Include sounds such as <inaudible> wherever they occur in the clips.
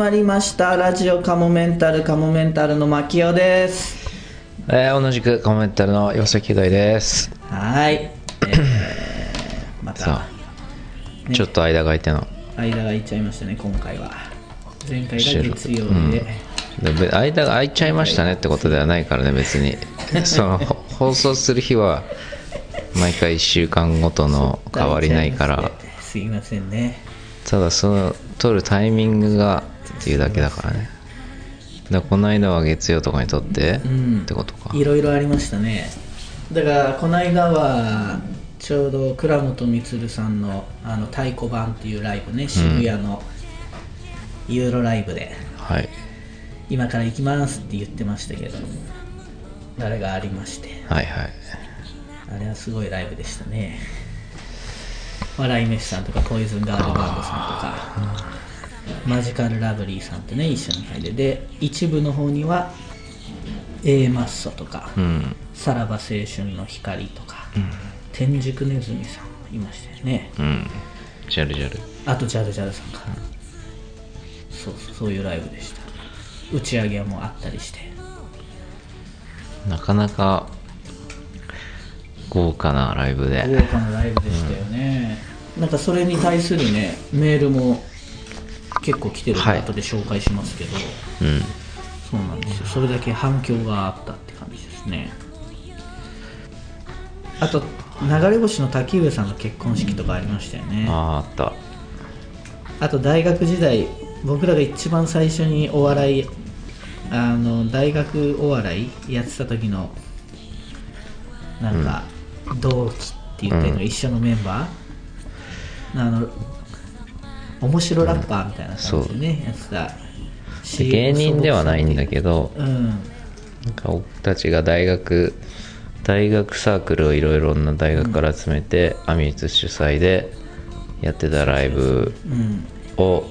まりました。ラジオカモメンタルカモメンタルの牧雄です。えー、同じくコメンタルの岩崎大です。はい、えー、まさたあ、ちょっと間が空いての。間が空いちゃいましたね今回は。前回が月曜うん。で、でべ間が空いちゃいましたねってことではないからね別に。<laughs> そのほ放送する日は毎回1週間ごとの変わりないから。すいませんね。ただその撮るタイミングがっていうだけだからね。だからこの間は月曜とかに撮って、うん。ってことか。いろいろありましたね。だからこの間はちょうど倉本充さんのあの太鼓判っていうライブね。渋谷のユーロライブで、はい。今から行きますって言ってましたけどあれがありまして。はいはい。あれはすごいライブでしたね。笑い飯さんとかポイズンガールバンドさんとかマジカルラブリーさんとね一緒に入れで一部の方には A マッソとか、うん。さらば青春の光とか、天竺ネズミさんいましたよね。うん。ジャルジャル。あとジャルジャルさんか、そうそうそういうライブでした。打ち上げもあったりして。なかなか豪華なライブで。豪華なライブでしたよね、なんかそれに対するねメールも結構来てるんではい後で紹介しますけど、うん。そうなんですよ。それだけ反響があったって感じですね。あと流れ星の滝上さんの結婚式とかありましたよね。あああった。あと大学時代僕らが一番最初にお笑いあの大学お笑いやってた時のなんか同期って言ったりの一緒のメンバー、あの面白ラッパーみたいな感じでね、やってた芸人ではないんだけどうん。なんか僕たちが大学大学サークルをいろいろな大学から集めて、アミューズ主催でやってたライブうん。を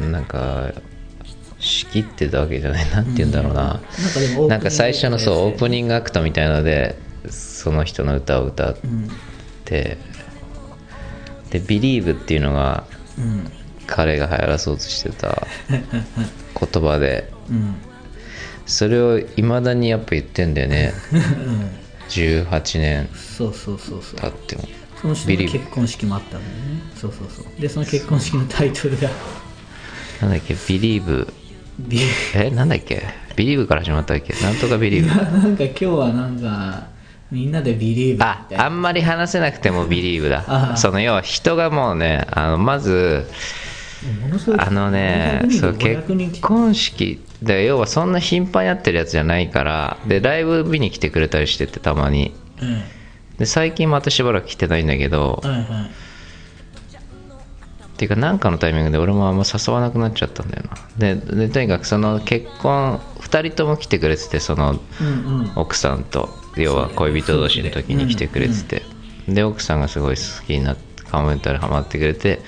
なんか仕切ってたわけじゃないなんて言うんだろうな、なんなんか最初のそうオープンニングアクトみたいのでその人の歌を歌っグうん。てで「Believe」っていうのがうん。彼が流行らそうとしてた言葉で。うん。それをいまだにやっぱ言ってんだよね。18年。そうそうそうそう。経っても。その人の結婚式もあったんだよね。そうそうそう。でその結婚式のタイトルが。なんだっけ？Believe ビえ？なんだっけ？Believe から始まったっけ？なんとか Believe なんか今日はなんかみんなでビリーブみああんまり話せなくても Believe あだその要は人がもうねあのまずあのね500人そう500人結婚式で要はそんな頻繁にやってるやつじゃないからでライブ見に来てくれたりしててたまに。うん。で最近またしばらく来てないんだけどはいはい。っていうかなんかのタイミングで俺もあんま誘わなくなっちゃったんだよな。ででとにかくその結婚2人とも来てくれててそのうんうん。奥さんと要は恋人同士の時に来てくれてて。で奥さんがすごい好きになってカモメンタルハマってくれて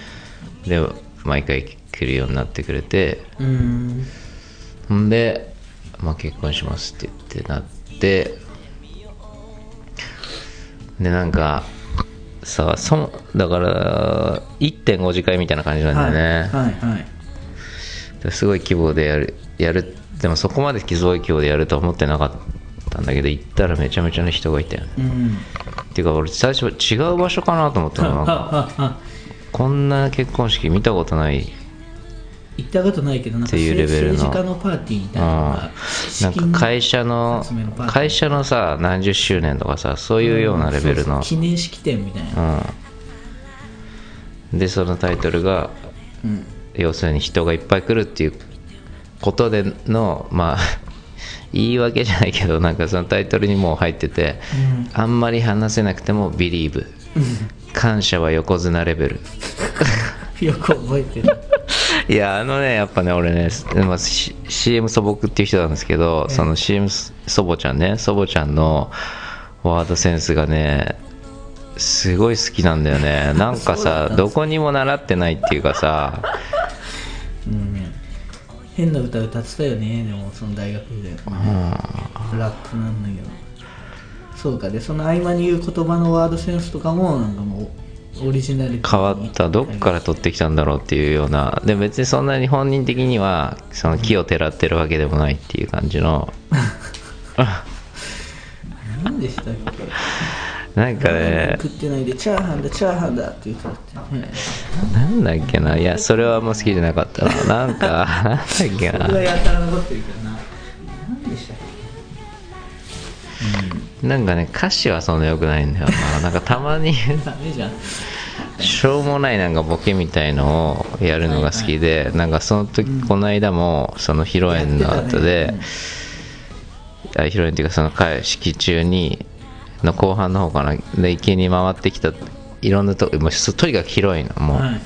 で毎回来るようになってくれて。うーん。ほんで、まあ、結婚しますって言ってなって。でなんかさそだから1.5次会みたいな感じなんだよね、はいはいはい。ですごい規模でやるやるでもそこまですごい規模でやるとは思ってなかったんだけど行ったらめちゃめちゃな人がいたよね。うん。っていうか俺最初違う場所かなと思ったの。なんかこんな結婚式見たことない。行ったことないけどなんかっていうレベルの。政治家のパーティーみたいなのがなんか会社の会社のさ何十周年とかさそういうようなレベルの。そうそう記念式典みたいな。うん。でそのタイトルがうん。要するに人がいっぱい来るっていうことでのまあ言い訳じゃないけどなんかそのタイトルにもう入ってて、あんまり話せなくても「Believe」感謝は横綱レベル。<laughs> よく覚えてる。<laughs> いやあのねやっぱね俺ね、まあ、C- CM 素朴っていう人なんですけど、その CM 祖母ちゃんね祖母ちゃんのワードセンスがねすごい好きなんだよね。なんかさどこにも習ってないっていうかさうん変な歌歌ってたよね。でもその大学で、ラップなんだけど。そうか。でその合間に言う言葉のワードセンスとかもなんかもオリジナル変わった。どっから取ってきたんだろうっていうような。で別にそんなに本人的にはその木をてらってるわけでもないっていう感じの。<laughs> 何でしたっけ？なんかね。食ってないでチャーハンだチャーハンだって言ってたって。ねなんだっけな。いやそれはあんま好きじゃなかったな。なんかなんだっけそれはなやたら残ってるけどな。何でしたっなんかね歌詞はそんな良くないんだよな。なんかたまにけダメじゃん。しょうもないなんかボケみたいのをやるのが好きで、なんかその時、この間もその披露宴の後で、あ披露宴っていうかその会式中にの後半の方かなで池に回ってきたいろんなともうすとにかく広いの。もう、はいはい。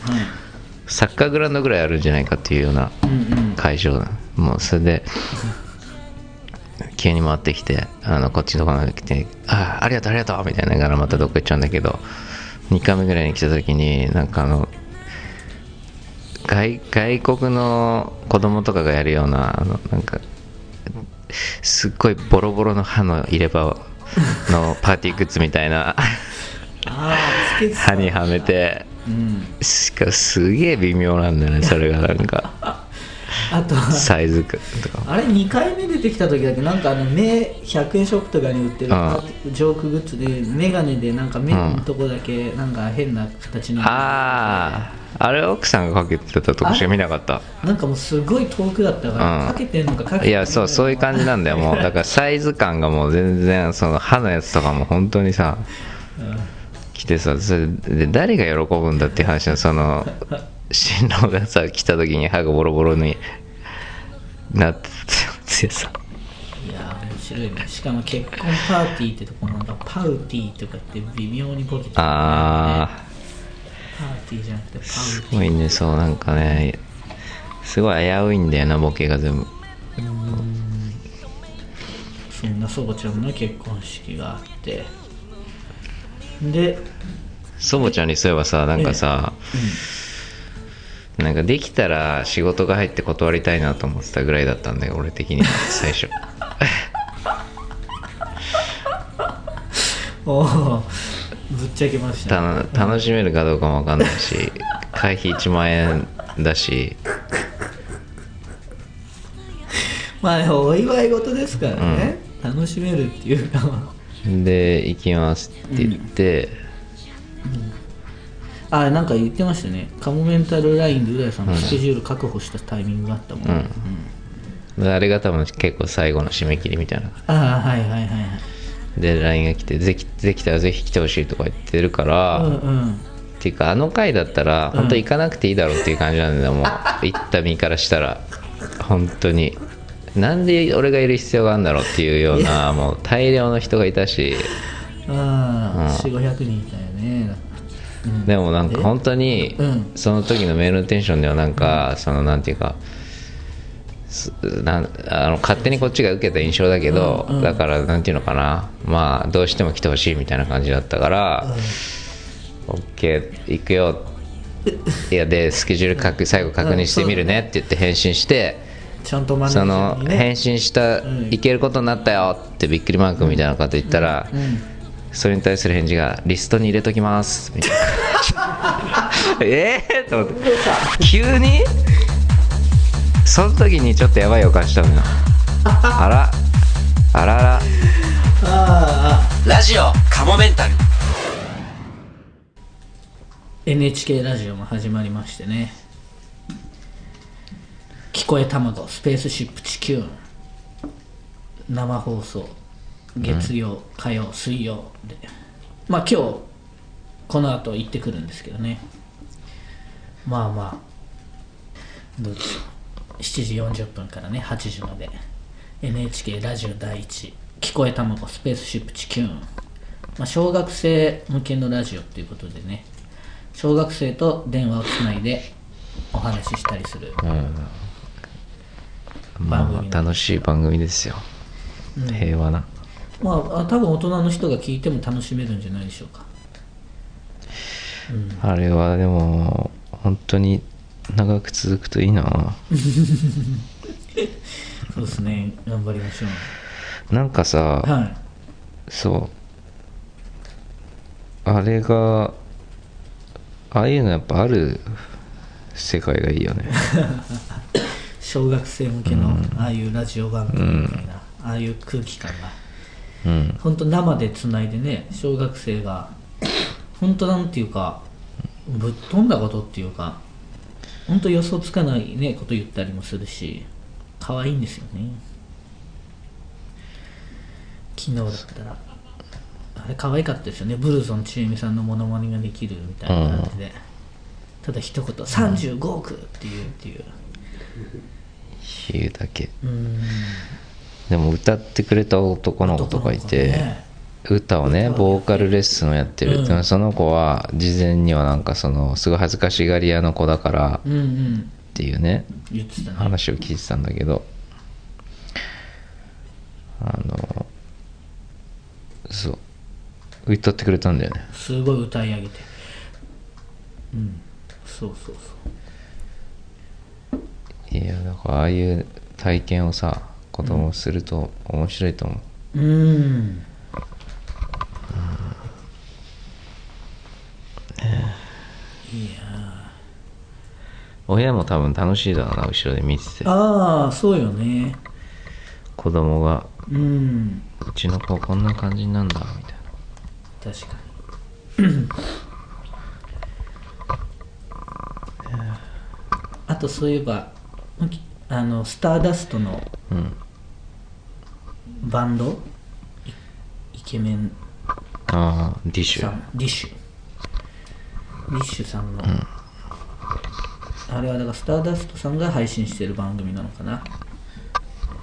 サッカーグラウンドぐらいあるんじゃないかっていうようなうんうん。会場。だもうそれで急に回ってきてあのこっちのところに来て「ああありがとうありがとう」みたいながらまたどっか行っちゃうんだけど2回目ぐらいに来た時になんかあの外外国の子供とかがやるようなあのなんかすっごいボロボロの歯の入れ歯のパーティーグッズみたいな。歯にはめて。うん。しかもすげえ微妙なんだよねそれがなんかあとはサイズとか。あれ2回目出てきた時だけなんかあの目100円ショップとかに売ってるうんジョークグッズでメガネでなんか目のとこだけなんか変な形のああ。あれ奥さんがかけてたとこしか見なかった。なんかもうすごい遠くだったから、うん。かけてんのかかけてないいやそうそういう感じなんだよ。もうだからサイズ感がもう全然その歯のやつとかも本当にさ <laughs> 来てさそれで誰が喜ぶんだっていう話の。その新郎がさ来た時に歯がボロボロになっててさいや面白いね。しかも結婚パーティーってとこなんかパウティーとかって微妙にボケてる、ね、あパーティーじゃなくてパウあすティー。ごいねそうなんかね。すごい危ういんだよなボケが全部。そんなそぼちゃんの結婚式があって。で祖母ちゃんにそういえばさなんかさ、なんかできたら仕事が入って断りたいなと思ってたぐらいだったんだよ俺的には最初。<laughs> おおぶっちゃけました。ねた楽しめるかどうかも分かんないし会費1万円だし。<laughs> まあお祝い事ですからね、楽しめるっていうか。で行きますって言って、あなんか言ってましたね。カモメンタルラインで浦谷さんのスケジュール確保したタイミングがあったもん、うん。であれが多分結構最後の締め切りみたいな。ああはいはいはいはい。で LINE が来てできできたらぜひ来てほしいとか言ってるから、うんっうん。ていうかあの回だったら本当行かなくていいだろうっていう感じなんだよ。もう行った身からしたら。本当に。なんで俺がいる必要があるんだろうっていうようなもう大量の人がいたし。ああ、うん。4500人いたよね、うんでもなんか本当にうん。その時のメールのテンションではなんかそのなんていうかすなんあの勝手にこっちが受けた印象だけど、うんうん。だからなんていうのかな。まあどうしても来てほしいみたいな感じだったから、OK 行くよ。いやでスケジュール確最後確認してみるねって言って返信して、ちゃんとマネージャその返信した、ん。行けることになったよってびっくりマークみたいなこと言ったら、うんそれに対する返事がリストに入れときます。みたいな。<laughs> ええと思って急に？その時にちょっとやばい予感したのよあら。あらあら。ああラジオカモメンタル。NHK ラジオも始まりましてね。聞こえ卵スペースシップ地球。生放送月曜、火曜水曜で。まあ今日この後行ってくるんですけどね。まあまあどうでしょう。7時40分からね8時まで。NHK ラジオ第一。聞こえ卵スペースシップ地球まあ、小学生向けのラジオっていうことでね。小学生と電話をつないでお話ししたりする。番組まあ楽しい番組ですよ、平和なまああ多分大人の人が聞いても楽しめるんじゃないでしょうか。あれはでも本当に長く続くといいな。<laughs> そうですね。頑張りましょう。なんかさ、はい。そう。あれがああいうのやっぱある世界がいいよね。<laughs> 小学生向けのああいうラジオ番組みたいな、ああいう空気感が。うん本当生でつないでね小学生が本当なんていうかぶっ飛んだことっていうか本当予想つかないねこと言ったりもするし可愛いんですよね。昨日だったらあれ可愛かったですよね。ブルゾンちえみさんのモノマネができるみたいな感じで、ただ一言「35億!」っていうっていう。言うだけ。うーんでも歌ってくれた男の子とかいて、ね。歌をねボーカルレッスンをやってる、うん。その子は事前にはなんかそのすごい恥ずかしがり屋の子だからうんうん。っていうね言ってたね話を聞いてたんだけどあのそう歌ってくれたんだよね。すごい歌い上げて。うん。そうそうそう。いやだからああいう体験をさ子供すると面白いと思う、うー。ん親も多分楽しいだろうな後ろで見てて。ああそうよね。子供がうん。うちの子こんな感じになんだみたいな。確かに。あとそういえばあのスターダストのうんバンド？イイケメン？ああディッシュ。さん。DISH。DISH さんの、あれはだからスターダストさんが配信してる番組なのかな？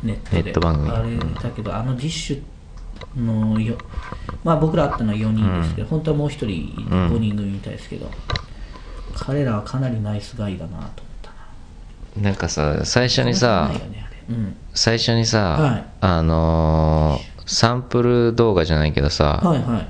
ネットで。ネット番組。あれだけどあの DISH のよまあ僕ら会ったのは4人ですけど、本当はもう1人5人組みたいですけど、彼らはかなりナイスガイだなと思ったな。なんかさ最初にさないよね最初にさ、はい。あのーサンプル動画じゃないけどさ、はいはい。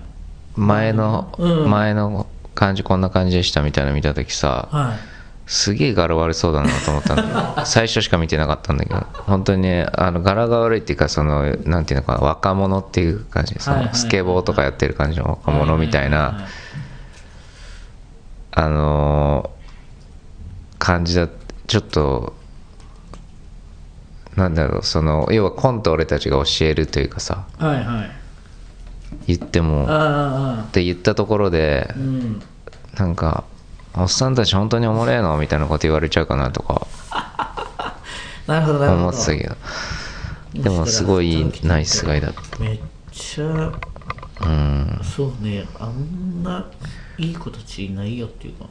前の、うん。前の感じこんな感じでしたみたいなの見た時さはい。すげえ柄悪そうだなと思ったんだよ <laughs> 最初しか見てなかったんだけど本当にねあの柄が悪いっていうかそのなんていうのかな若者っていう感じそはいはいはい。のスケボーとかやってる感じの若者みたいなあのー感じだちょっとなんだろうその要はコント俺たちが教えるというかさはいはい。はい言ってもっあて言ったところであうん。なんかおっさんたち本当におもれえのみたいなこと言われちゃうかなとか <laughs> なるほどなるほど。思ってたけど。でもすごいナイスガイだっめっちゃたうん。そうねあんないい子たちいないよっていうか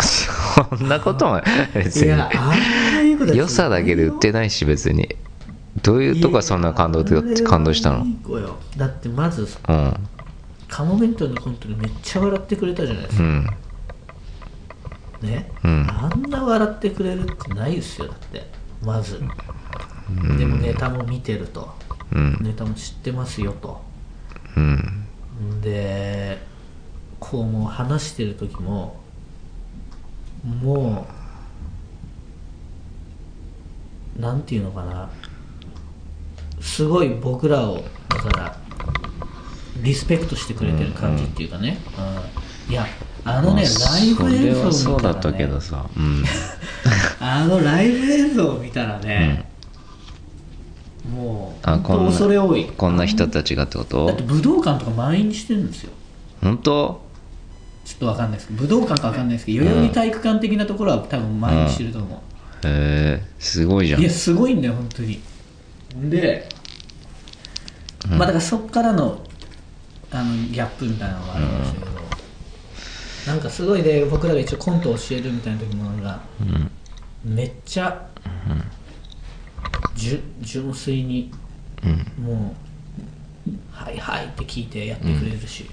そんなことも別に。良さだけで売ってないし別に。どういうとこがそんな感動って感動したの？いい子よ。だってまずうん。カモメントのコントでめっちゃ笑ってくれたじゃないですか。うん。ね、うん。あんな笑ってくれるってないですよだって。まず。でもネタも見てると。うん。ネタも知ってますよと。うん。でこうもう話してる時ももうなんていうのかな。すごい僕らをだからリスペクトしてくれてる感じっていうかね、うん。いやあのね、まあライブ映像それはそうだ見たら、ねったけど、さ。うん。<laughs> あのライブ映像を見たらね、もう本当恐れ多い。こんな人たちがってこと？だって武道館とか満員にしてるんですよ。本当？ちょっとわかんないですけど武道館かわかんないですけど代々木体育館的なところは多分満員にしてると思う、へえすごいじゃん。いやすごいんだよ本当に。で、まあだからそっからのあのギャップみたいなのがあるんですけど、なんかすごいで僕らが一応コントを教えるみたいな時もなんかうん。めっちゃ、じゅ純粋にうん。もう「はいはい」って聞いてやってくれるし、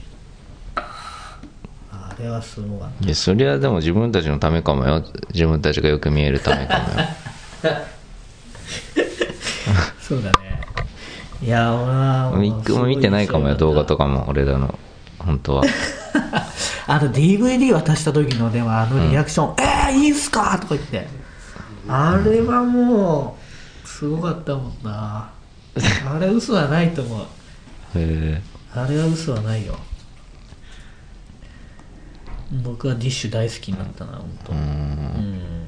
あれはすごかったいやそりゃでも自分たちのためかもよ。自分たちがよく見えるためかもよ。そうだね。いや俺はもう一個も見てないかもよ動画とかも。俺らの本当は。<laughs> あの DVD 渡した時のでもあのリアクション「えー、いいんすか?」とか言って。あれはもうすごかったもんな。あれ嘘はないと思う。へえあれは嘘はないよ僕はディッシュ大好きになったな本当。うん。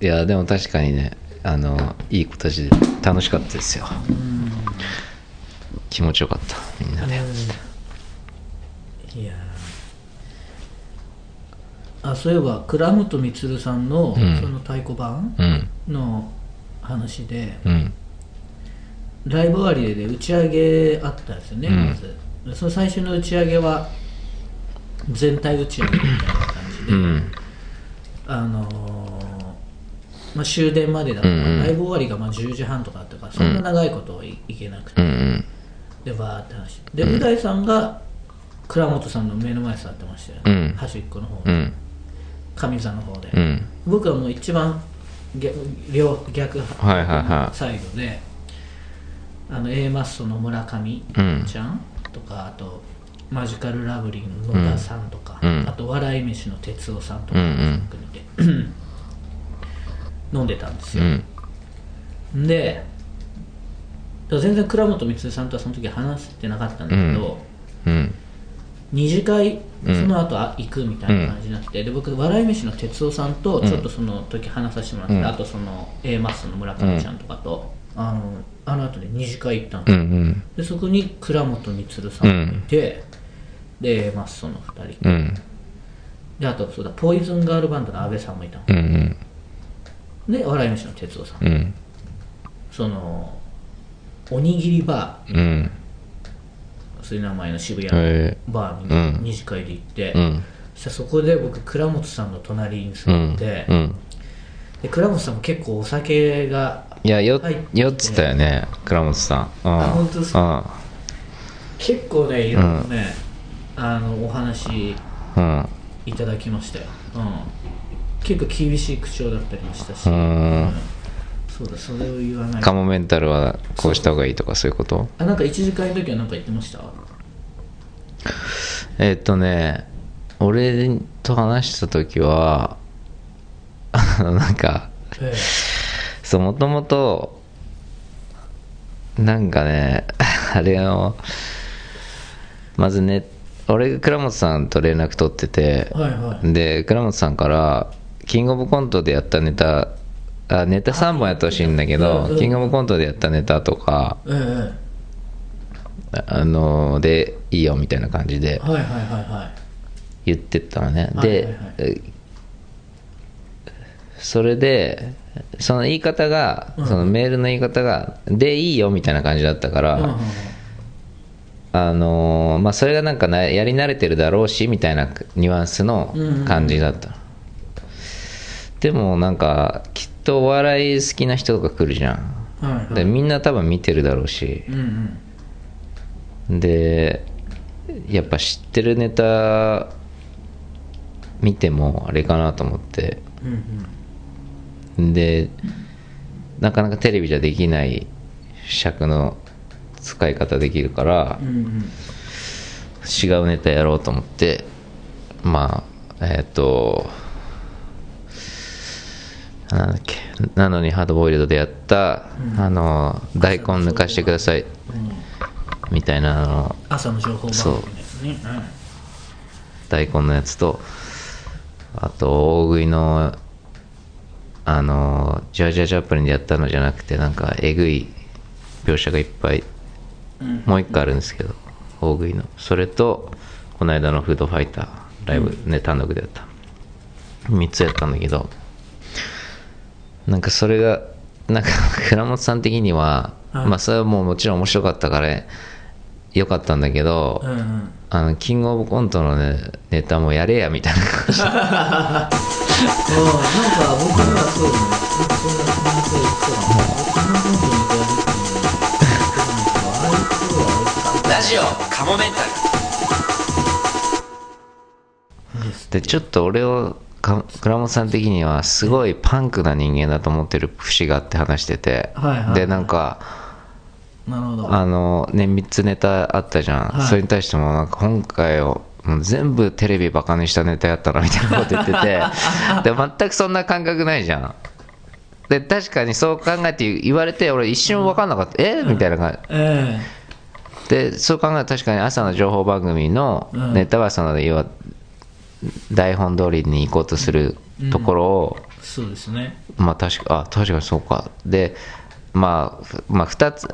いやでも確かにねあのいい子たちで楽しかったですよ。気持ちよかったみんなで、いやー。あそういえば倉本充さんの、うん。その太鼓判うん。の話でうん。ライブ終わりで打ち上げあったんですよね、うん。まず。でその最初の打ち上げは全体打ち上げみたいな感じで、うん。あのーまあ、終電までだから、うんうん。ライブ終わりがまあ10時半とかあったからそんな長いことはい,、けなくて、うんうん。でバーって話。でう大さんが倉本さんの目の前に座ってましたよ、うん。端っこの方で。うん。上座の方で、うん。僕はもう一番逆両逆はいはいはい。サイドであの A マッソの村上うん。ちゃんとかあとマジカルラブリーの野田さんとか、うん。あと笑い飯の哲夫さんとかうんうん。僕見て <clears throat> 飲んでたんですうよ、ん。で全然倉本光さんとはその時話してなかったんだけど、うん。二次会うん。その後あ行くみたいな感じになって、で僕笑い飯の哲夫さんとうんちょっとその時話させてもらって、うん。あとその A マッソの村上ちゃんとかと、あのあの後で二次会行ったんでうすよ、んうん。でそこに倉本光さんがいて、でマッソの2人。うん。であとそうだポイズンガールバンドの阿部さんもいたの。うんうん。で笑い飯の哲夫さん、うん。そのおにぎりバー。うん。そういう名前の渋谷へのバーうん。に二次会で行って、うん。そしたらそこで僕倉本さんの隣にう座んって、うん。で倉本さんも結構お酒がいや酔ってたよね倉本さん。うん。あ本当ですか？結構ねいろいろね、あのお話うんうんいただきましたよ、うん、結構厳しい口調だったりもしたし、うん。うん。そうだそれを言わない。カモメンタルはこうした方がいいとかそういうこと？あなんか一次会の時は何か言ってました？えーっとね俺と話した時はあのなんかえそうもともとなんかねあれのまずね俺が倉本さんと連絡取っててえはいはい。で倉本さんからキングオブコントでやったネタあネタ3本やってほしいんだけどキングオブコントでやったネタとかえええあのでいいよみたいな感じで言ってったのね、はいはいで、はい。えそれでその言い方が、うん。そのメールの言い方が「でいいよ」みたいな感じだったから、あのーまあそれがなんかなやり慣れてるだろうしみたいなニュアンスの感じだった、でもなんかきっとお笑い好きな人とか来るじゃん。はいはい。でみんな多分見てるだろうし。うんうん。でやっぱ知ってるネタ見てもあれかなと思って。うん。でなかなかテレビじゃできない尺の使い方できるからうんうんうん違うネタやろうと思ってまあえっ、となんだっけなのにハードボイルドでやった、あの大根抜かしてくださいうんみたいなあの朝の情報番組ですね。大根のやつとあと大食いのあのジャージャージャップリンでやったのじゃなくてなんかえぐい描写がいっぱいうんもう一個あるんですけど大食いの。それとこの間のフードファイターライブね単独でやった。3つやったんだけどなんかそれがなんか <laughs> 倉本さん的には、はいまあそれはもうもちろん面白かったからよかったんだけど、うんうん。あのキングオブコントの、ね、ネタもやれやみたいな。感じうんなんか僕にはそうだね。なんかそんな感じで言ってたの僕の本当にこうやるっていうのジオカモメンタル。でちょっと俺をか倉本さん的にはすごいパンクな人間だと思ってる節があって話してて、はいはいはい。でなんかなるほど。あのね3つネタあったじゃん、はい。それに対してもなんか今回をもう全部テレビバカにしたネタやったなみたいなこと言ってて。<laughs> で全くそんな感覚ないじゃん。で確かにそう考えて言われて俺一瞬分かんなかった、え？みたいな感じ。えでそう考えると確かに朝の情報番組のうん。ネタはその要は台本通りに行こうとするところを、そうですね。まあ確かあ確かにそうか。でまあ、ふまあ、2つ、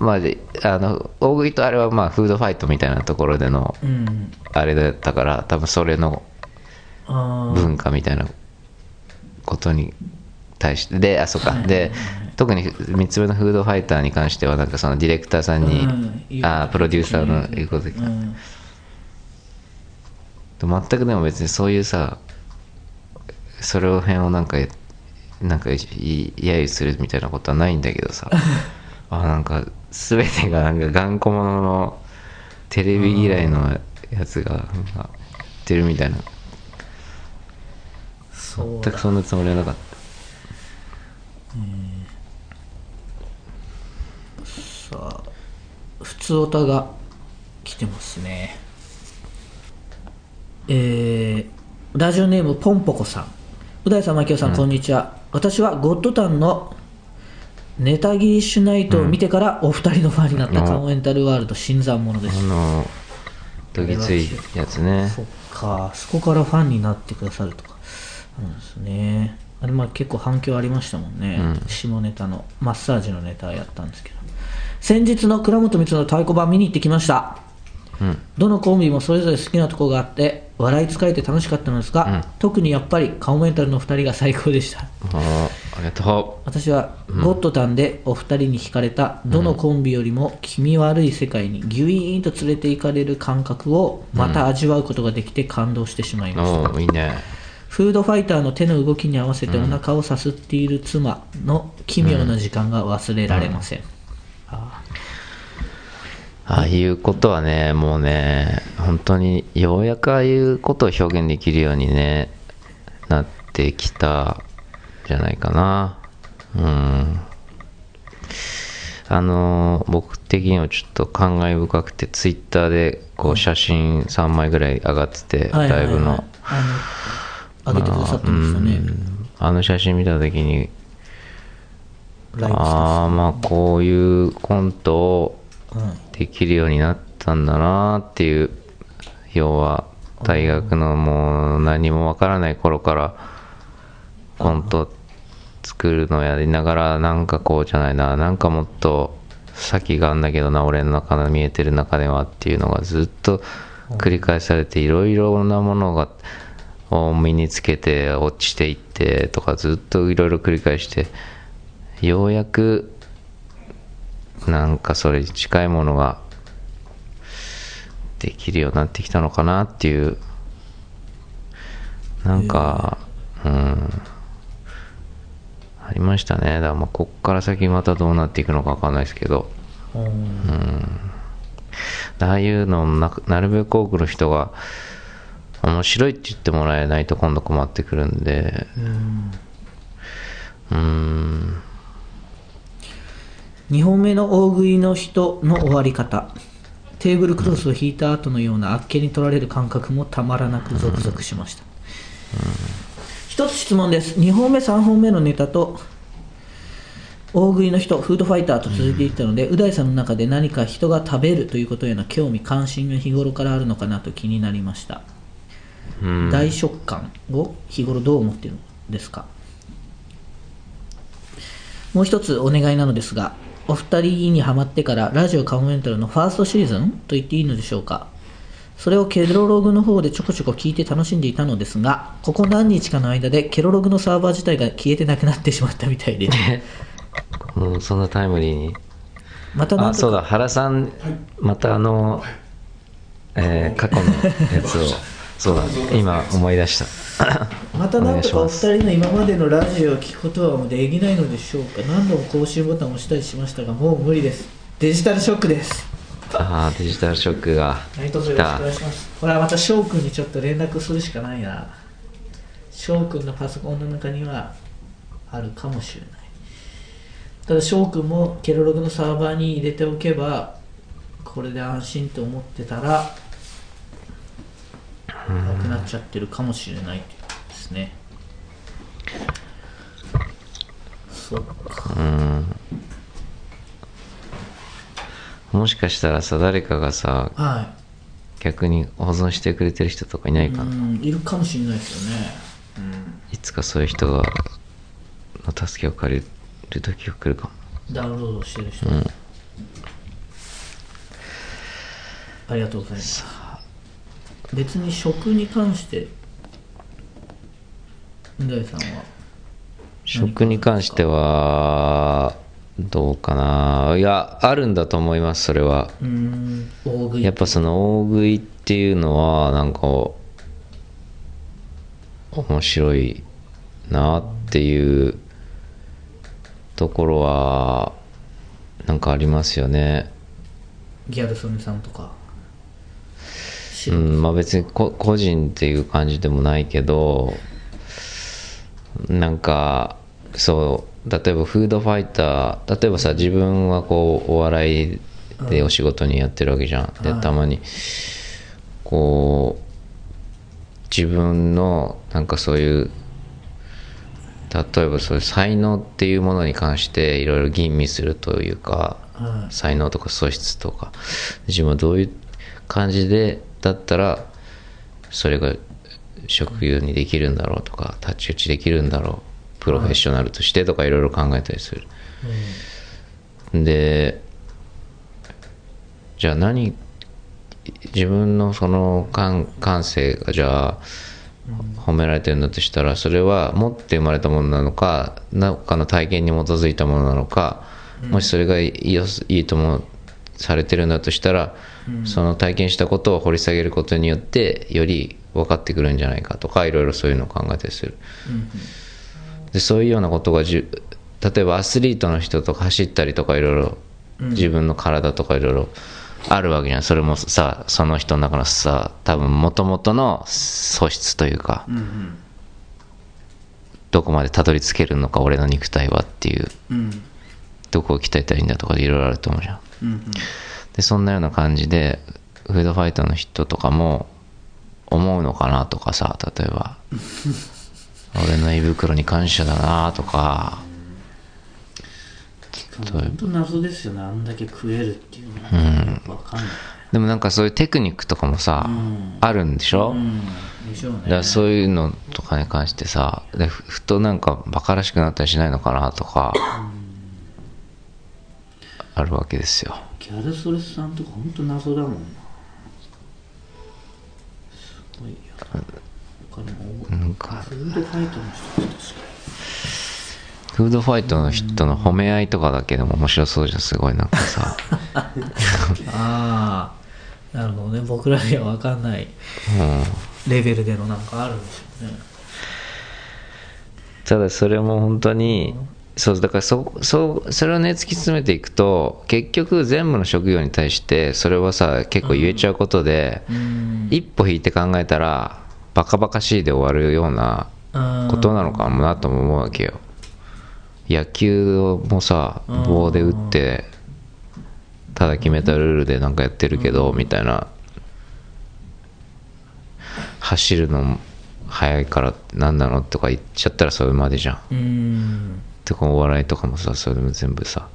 まあ、であの大食いとあれはまあフードファイトみたいなところでのうん。あれだったから多分それの文化みたいなことに対してであそうか。で特に3つ目のフードファイターに関してはなんかそのディレクターさんに、うんあプロデューサーの言うことでうん全くでも別にそういうさそれを辺をなんかなんかい揶揄するみたいなことはないんだけどさ。<laughs> あなんか全てがなんか頑固者のテレビ嫌いのやつがなってるみたいな。全くそんなつもりはなかっさあ普通オタが来てますねえー、ラジオネームポンポコさんう大さん、マキオさん、こんにちは。私はゴッドタンのネタギリッシュナイトを見てからお二人のファンになったカモメンタルワールド新参者です。たあのどぎついやつねそっか、そこからファンになってくださるとか。なんですね。あれ、まあ結構反響ありましたもんね。下ネタの、マッサージのネタやったんですけど。先日の倉本光の太鼓判見に行ってきました。うん。どのコンビもそれぞれ好きなところがあって、笑い使えて楽しかったのですが、特にやっぱりカモメンタルの2人が最高でした。あありがと私はゴッドタンでお二人に惹かれたどのコンビよりも気味悪い世界にギュイーンと連れて行かれる感覚をまた味わうことができて感動してしまいうました、おーいいね。フードファイターの手の動きに合わせてお腹をさすっている妻の奇妙な時間が忘れられません、あああいうことはねもうね本当にようやくああいうことを表現できるようにねなってきたじゃないかな。うん。あの僕的にはちょっと感慨深くてツイッターでこう写真3枚ぐらい上がっててライブの。あの上げてくださってましたね。あの写真見た時にライブああまあこういうコントをうんできるようになったんだなっていう要は大学のもう何もわからない頃からコント作るのやりながらなんかこうじゃないななんかもっと先があんだけどな俺の中の見えてる中ではっていうのがずっと繰り返されていろいろなものがを身につけて落ちていってとかずっといろいろ繰り返してようやくなんかそれに近いものができるようになってきたのかなっていう。なんかうん。ありましたね。だからまあこっから先またどうなっていくのか分かんないですけど。うん。ああいうのをなくなるべく多くの人が面白いって言ってもらえないと今度困ってくるんで。うーん2本目の大食いの人の終わり方。テーブルクロスを引いた後のようなあっけに取られる感覚もたまらなくゾクゾクしました、一つ質問です。2本目3本目のネタと大食いの人フードファイターと続いていったので、う大さんの中で何か人が食べるということへの興味関心が日頃からあるのかなと気になりました、うん。大食感を日頃どう思っているんですか？もう一つお願いなのですがお二人にハマってからラジオカモメンタルのファーストシーズンと言っていいのでしょうか。それをケロログの方でちょこちょこ聞いて楽しんでいたのですがここ何日かの間でケロログのサーバー自体が消えてなくなってしまったみたいで。も <laughs> うそんなタイムリーに。またあそうだ原さんまたあの、えー過去のやつを。<laughs> そうだ今思い出した <laughs> またなんとかお二人の今までのラジオを聞くことはもうできないのでしょうか。何度も更新ボタンを押したりしましたがもう無理です。デジタルショックです。<laughs> ああデジタルショックが何卒よろしくお願いします。これはまた翔くんにちょっと連絡するしかないな。翔くんのパソコンの中にはあるかもしれない。ただ翔くんもケロログのサーバーに入れておけばこれで安心と思ってたらなくなっちゃってるかもしれないということですね。そっか。うん。もしかしたらさ誰かがさは逆に保存してくれてる人とかいないかな、うんいるかもしれないですよね。いつかそういう人がの助けを借りる時が来るかも。ダウンロードしてる人、ありがとうございます別に食に関してさんは。食に関してはどうかな。いやあるんだと思いますそれは。やっぱその大食いっていうのはなんか面白いなっていうところはなんかありますよね。ギャル曽根さんとかうんまあ別にこ個人っていう感じでもないけどなんかそう例えばフードファイター例えばさ自分はこうお笑いでお仕事にやってるわけじゃん、ではい。たまにこう自分のなんかそういう例えばそういう才能っていうものに関していろいろ吟味するというか、は才能とか素質とか自分はどういう感じでだったらそれが職業にできるんだろうとか太刀打ちできるんだろうプロフェッショナルとしてとかいろいろ考えたりする、でじゃあ何自分のその感感性がじゃあ褒められてるんだとしたらそれは持って生まれたものなのか何かの体験に基づいたものなのか、もしそれがいいよいいともされてるんだとしたら、その体験したことを掘り下げることによってより分かってくるんじゃないかとかいろいろそういうのを考えたりする。でそういうようなことがじゅ例えばアスリートの人とか走ったりとかいろいろ自分の体とかいろいろあるわけじゃん。それもさその人の中のさ多分もともとの素質というか、どこまでたどり着けるのか俺の肉体はっていう。うん。どこを鍛えたらいいんだとかいろいろあると思うじゃんうんでそんなような感じでフードファイターの人とかも思うのかなとかさ例えば。俺の胃袋に感謝だなとか。本当謎ですよね。あんだけ食えるっていうのは、よくわかんない。でもなんかそういうテクニックとかもさ、あるんでしょ、うん。でしょうね。だからそういうのとかに関してさでふふとなんかバカらしくなったりしないのかなとかあるわけですよギャルソレスさんとか本当謎だもんな。すごいよ。他にもなんか。フードファイトの人確か？フードファイトの人の褒め合いとかだけでも面白そうじゃんすごいなんかさ、にああなるほどね。僕らには分かんない。うん、レベルでのなんかあるんでしょうね。ただそれも本当にそうだからそそうそれをね突き詰めていくと結局全部の職業に対してそれはさ結構言えちゃうことで、うん。一歩引いて考えたらバカバカしいで終わるようなことなのかもなとも思うわけよ。野球もさうん棒で打ってただ決めたルールでなんかやってるけどみたいな。走るの速いから何なのとか言っちゃったらそれまでじゃんとかお笑いとかもさそれも全部さ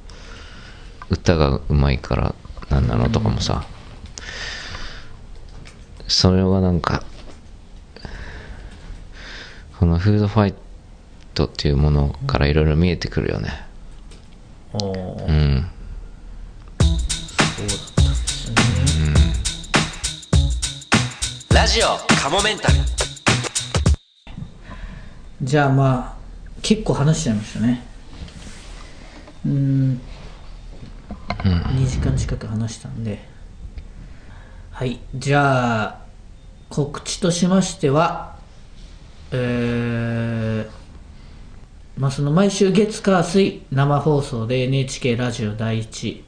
歌がうまいから何なのとかもさそれはなんかこのフードファイトっていうものからいろいろ見えてくるよね。うん。そうだったんですね。ラジオカモメンタル。じゃあまあ結構話しちゃいましたねうーん。2時間近く話したんで。はい。じゃあ告知としましてはえーまあその毎週月火水生放送で NHK ラジオ第一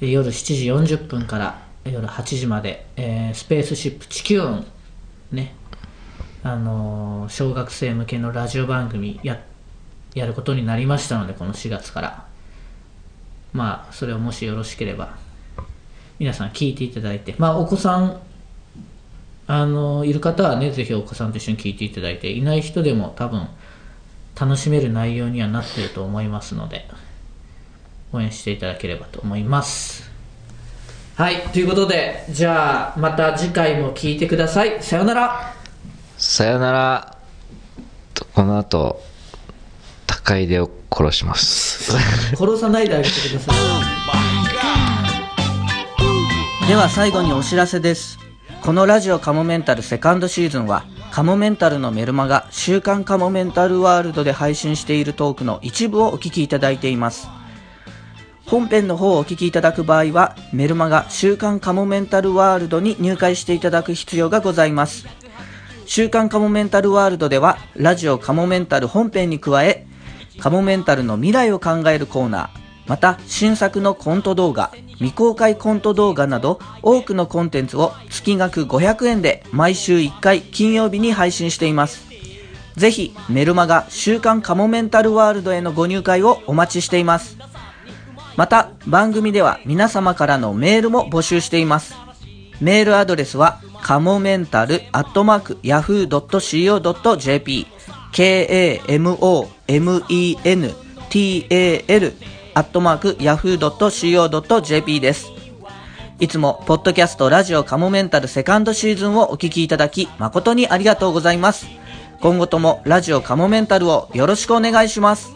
えー夜7時40分から夜8時まで、えースペースシップ地球音ね。あのー小学生向けのラジオ番組やってやることになりましたのでこの4月から。まあそれをもしよろしければ皆さん聞いていただいて。まあお子さんあのいる方はねぜひお子さんと一緒に聞いていただいていない人でも多分楽しめる内容にはなってると思いますので応援していただければと思います。はいということでじゃあまた次回も聞いてください。さよなら。さよなら。この後。高出を殺します殺さないであげてくださいでは最後にお知らせです。このラジオカモメンタルセカンドシーズンは、カモメンタルのメルマガ週刊カモメンタルワールドで配信しているトークの一部をお聞きいただいています。本編の方をお聞きいただく場合は、メルマガ週刊カモメンタルワールドに入会していただく必要がございます。週刊カモメンタルワールドでは、ラジオカモメンタル本編に加え、カモメンタルの未来を考えるコーナー、また新作のコント動画、未公開コント動画など多くのコンテンツを月額500円で毎週1回金曜日に配信しています。ぜひメルマガ週刊カモメンタルワールドへのご入会をお待ちしています。また番組では皆様からのメールも募集しています。メールアドレスは、かもメンタルアットマーク yahoo.co.jp mental アットマーク yahoo.co.jp です。いつも、ポッドキャストラジオカモメンタルセカンドシーズンをお聞きいただき、誠にありがとうございます。今後ともラジオカモメンタルをよろしくお願いします。